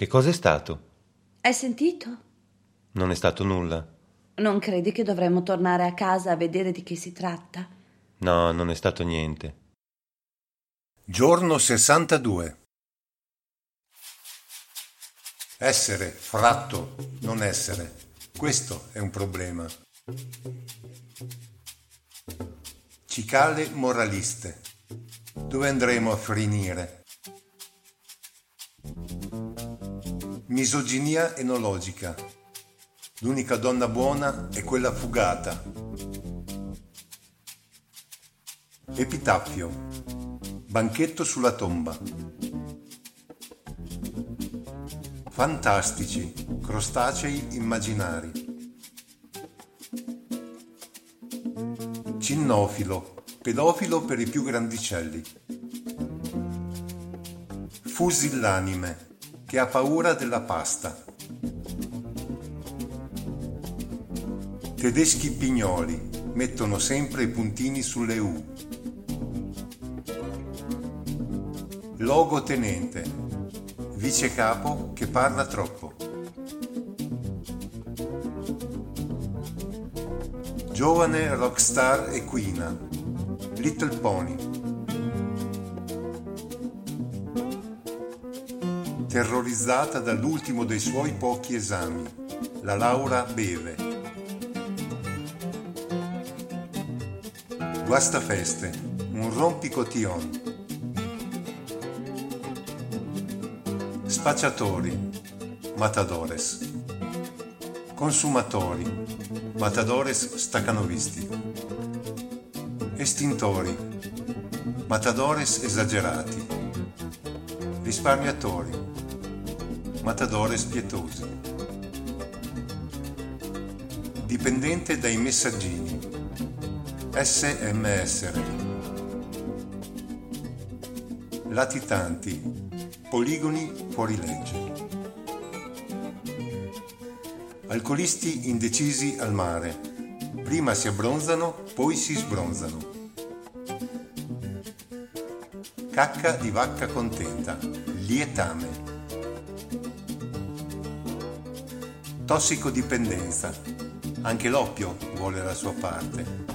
Che cos'è stato? Hai sentito? Non è stato nulla. Non credi che dovremmo tornare a casa a vedere di che si tratta? No, non è stato niente. Giorno 62. Essere fratto, non essere. Questo è un problema. Cicale moraliste. Dove andremo a finire? Misoginia enologica. L'unica donna buona è quella fugata. Epitaffio. Banchetto sulla tomba. Fantastici, crostacei immaginari. Cinnofilo, pedofilo per i più grandicelli. Fusillanime, che ha paura della pasta. Tedeschi pignoli mettono sempre i puntini sulle U. Logotenente, vice capo che parla troppo. Giovane rockstar equina, Little Pony. Terrorizzata dall'ultimo dei suoi pochi esami, la Laura beve. Guastafeste, un rompicotillon. Spacciatori, matadores. Consumatori, matadores staccanovisti. Estintori, matadores esagerati. Risparmiatori, matadores pietosi. Dipendente dai messaggini, SMS. Latitanti, poligoni fuori legge. Alcolisti indecisi al mare. Prima si abbronzano, poi si sbronzano. Cacca di vacca contenta. Lietame. Tossicodipendenza. Anche l'oppio vuole la sua parte.